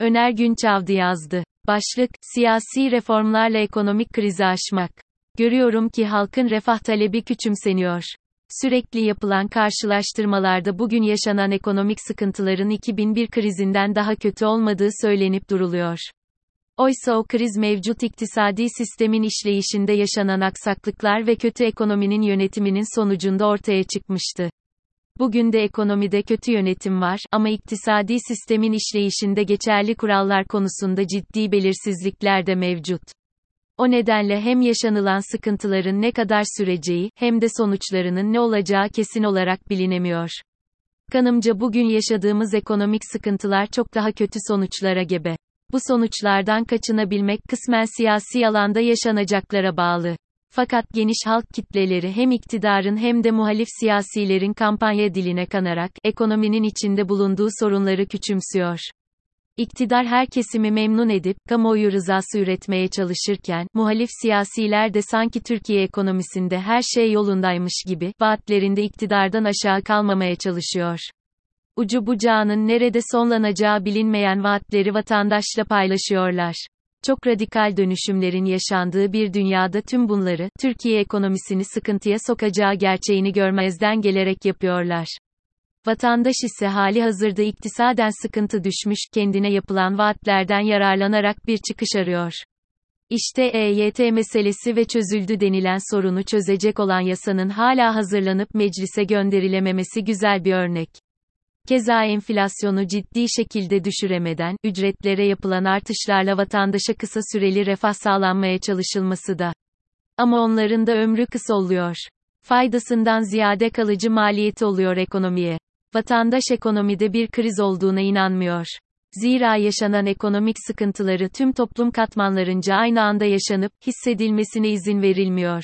Öner Günçavdı yazdı. Başlık, siyasi reformlarla ekonomik krizi aşmak. Görüyorum ki halkın refah talebi küçümseniyor. Sürekli yapılan karşılaştırmalarda bugün yaşanan ekonomik sıkıntıların 2001 krizinden daha kötü olmadığı söylenip duruluyor. Oysa o kriz mevcut iktisadi sistemin işleyişinde yaşanan aksaklıklar ve kötü ekonominin yönetiminin sonucunda ortaya çıkmıştı. Bugün de ekonomide kötü yönetim var ama iktisadi sistemin işleyişinde geçerli kurallar konusunda ciddi belirsizlikler de mevcut. O nedenle hem yaşanılan sıkıntıların ne kadar süreceği hem de sonuçlarının ne olacağı kesin olarak bilinemiyor. Kanımca bugün yaşadığımız ekonomik sıkıntılar çok daha kötü sonuçlara gebe. Bu sonuçlardan kaçınabilmek kısmen siyasi alanda yaşanacaklara bağlı. Fakat geniş halk kitleleri hem iktidarın hem de muhalif siyasilerin kampanya diline kanarak ekonominin içinde bulunduğu sorunları küçümsüyor. İktidar her kesimi memnun edip kamuoyu rızası üretmeye çalışırken muhalif siyasiler de sanki Türkiye ekonomisinde her şey yolundaymış gibi vaatlerinde iktidardan aşağı kalmamaya çalışıyor. Ucu bucağının nerede sonlanacağı bilinmeyen vaatleri vatandaşla paylaşıyorlar çok radikal dönüşümlerin yaşandığı bir dünyada tüm bunları, Türkiye ekonomisini sıkıntıya sokacağı gerçeğini görmezden gelerek yapıyorlar. Vatandaş ise hali hazırda iktisaden sıkıntı düşmüş, kendine yapılan vaatlerden yararlanarak bir çıkış arıyor. İşte EYT meselesi ve çözüldü denilen sorunu çözecek olan yasanın hala hazırlanıp meclise gönderilememesi güzel bir örnek. Keza enflasyonu ciddi şekilde düşüremeden, ücretlere yapılan artışlarla vatandaşa kısa süreli refah sağlanmaya çalışılması da. Ama onların da ömrü kısa oluyor. Faydasından ziyade kalıcı maliyeti oluyor ekonomiye. Vatandaş ekonomide bir kriz olduğuna inanmıyor. Zira yaşanan ekonomik sıkıntıları tüm toplum katmanlarınca aynı anda yaşanıp, hissedilmesine izin verilmiyor.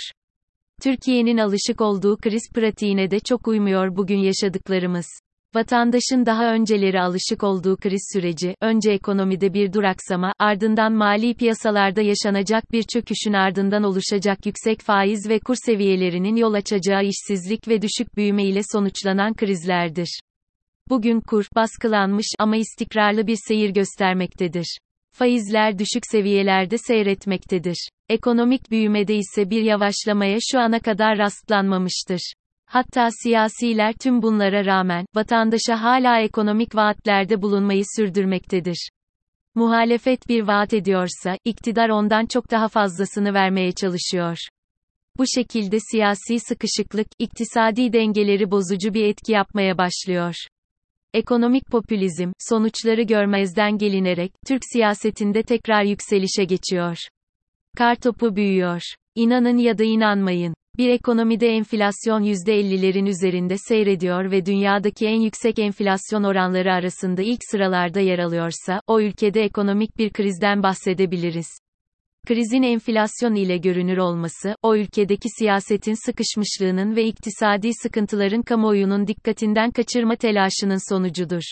Türkiye'nin alışık olduğu kriz pratiğine de çok uymuyor bugün yaşadıklarımız. Vatandaşın daha önceleri alışık olduğu kriz süreci, önce ekonomide bir duraksama, ardından mali piyasalarda yaşanacak bir çöküşün ardından oluşacak yüksek faiz ve kur seviyelerinin yol açacağı işsizlik ve düşük büyüme ile sonuçlanan krizlerdir. Bugün kur, baskılanmış ama istikrarlı bir seyir göstermektedir. Faizler düşük seviyelerde seyretmektedir. Ekonomik büyümede ise bir yavaşlamaya şu ana kadar rastlanmamıştır. Hatta siyasiler tüm bunlara rağmen, vatandaşa hala ekonomik vaatlerde bulunmayı sürdürmektedir. Muhalefet bir vaat ediyorsa, iktidar ondan çok daha fazlasını vermeye çalışıyor. Bu şekilde siyasi sıkışıklık, iktisadi dengeleri bozucu bir etki yapmaya başlıyor. Ekonomik popülizm, sonuçları görmezden gelinerek, Türk siyasetinde tekrar yükselişe geçiyor. Kartopu büyüyor. İnanın ya da inanmayın. Bir ekonomide enflasyon %50'lerin üzerinde seyrediyor ve dünyadaki en yüksek enflasyon oranları arasında ilk sıralarda yer alıyorsa, o ülkede ekonomik bir krizden bahsedebiliriz. Krizin enflasyon ile görünür olması, o ülkedeki siyasetin sıkışmışlığının ve iktisadi sıkıntıların kamuoyunun dikkatinden kaçırma telaşının sonucudur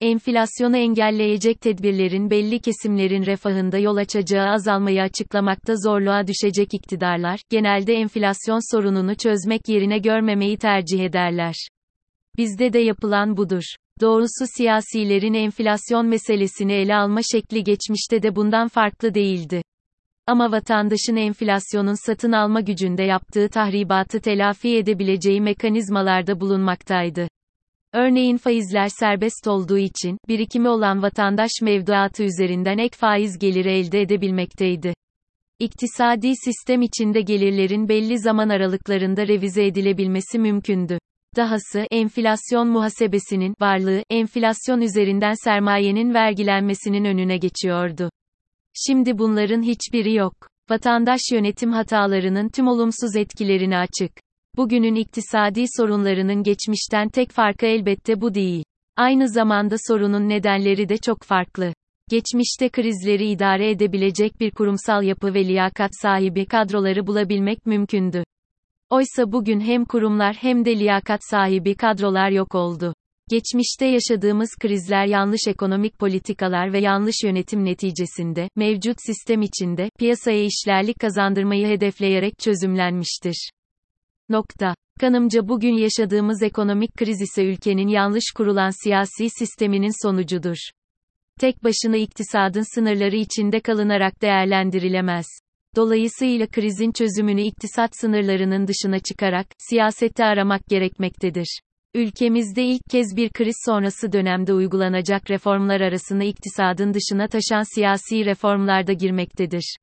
enflasyonu engelleyecek tedbirlerin belli kesimlerin refahında yol açacağı azalmayı açıklamakta zorluğa düşecek iktidarlar, genelde enflasyon sorununu çözmek yerine görmemeyi tercih ederler. Bizde de yapılan budur. Doğrusu siyasilerin enflasyon meselesini ele alma şekli geçmişte de bundan farklı değildi. Ama vatandaşın enflasyonun satın alma gücünde yaptığı tahribatı telafi edebileceği mekanizmalarda bulunmaktaydı. Örneğin faizler serbest olduğu için, birikimi olan vatandaş mevduatı üzerinden ek faiz geliri elde edebilmekteydi. İktisadi sistem içinde gelirlerin belli zaman aralıklarında revize edilebilmesi mümkündü. Dahası, enflasyon muhasebesinin varlığı, enflasyon üzerinden sermayenin vergilenmesinin önüne geçiyordu. Şimdi bunların hiçbiri yok. Vatandaş yönetim hatalarının tüm olumsuz etkilerini açık. Bugünün iktisadi sorunlarının geçmişten tek farkı elbette bu değil. Aynı zamanda sorunun nedenleri de çok farklı. Geçmişte krizleri idare edebilecek bir kurumsal yapı ve liyakat sahibi kadroları bulabilmek mümkündü. Oysa bugün hem kurumlar hem de liyakat sahibi kadrolar yok oldu. Geçmişte yaşadığımız krizler yanlış ekonomik politikalar ve yanlış yönetim neticesinde, mevcut sistem içinde, piyasaya işlerlik kazandırmayı hedefleyerek çözümlenmiştir. Nokta. Kanımca bugün yaşadığımız ekonomik kriz ise ülkenin yanlış kurulan siyasi sisteminin sonucudur. tek başına iktisadın sınırları içinde kalınarak değerlendirilemez. Dolayısıyla krizin çözümünü iktisat sınırlarının dışına çıkarak, siyasette aramak gerekmektedir. Ülkemizde ilk kez bir kriz sonrası dönemde uygulanacak reformlar arasında iktisadın dışına taşan siyasi reformlar da girmektedir.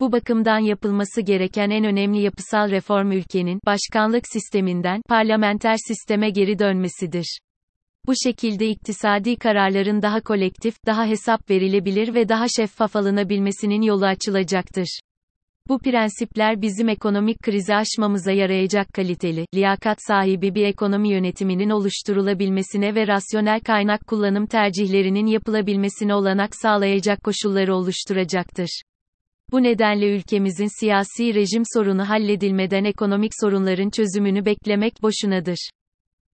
Bu bakımdan yapılması gereken en önemli yapısal reform ülkenin başkanlık sisteminden parlamenter sisteme geri dönmesidir. Bu şekilde iktisadi kararların daha kolektif, daha hesap verilebilir ve daha şeffaf alınabilmesinin yolu açılacaktır. Bu prensipler bizim ekonomik krizi aşmamıza yarayacak kaliteli, liyakat sahibi bir ekonomi yönetiminin oluşturulabilmesine ve rasyonel kaynak kullanım tercihlerinin yapılabilmesine olanak sağlayacak koşulları oluşturacaktır. Bu nedenle ülkemizin siyasi rejim sorunu halledilmeden ekonomik sorunların çözümünü beklemek boşunadır.